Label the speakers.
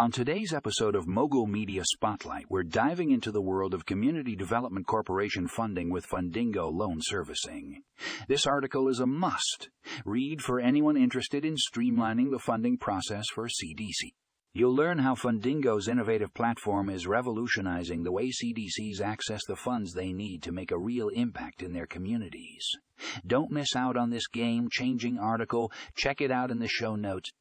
Speaker 1: On today's episode of Mogul Media Spotlight, we're diving into the world of Community Development Corporation funding with Fundingo Loan Servicing. This article is a must read for anyone interested in streamlining the funding process for CDC. You'll learn how Fundingo's innovative platform is revolutionizing the way CDCs access the funds they need to make a real impact in their communities. Don't miss out on this game changing article. Check it out in the show notes.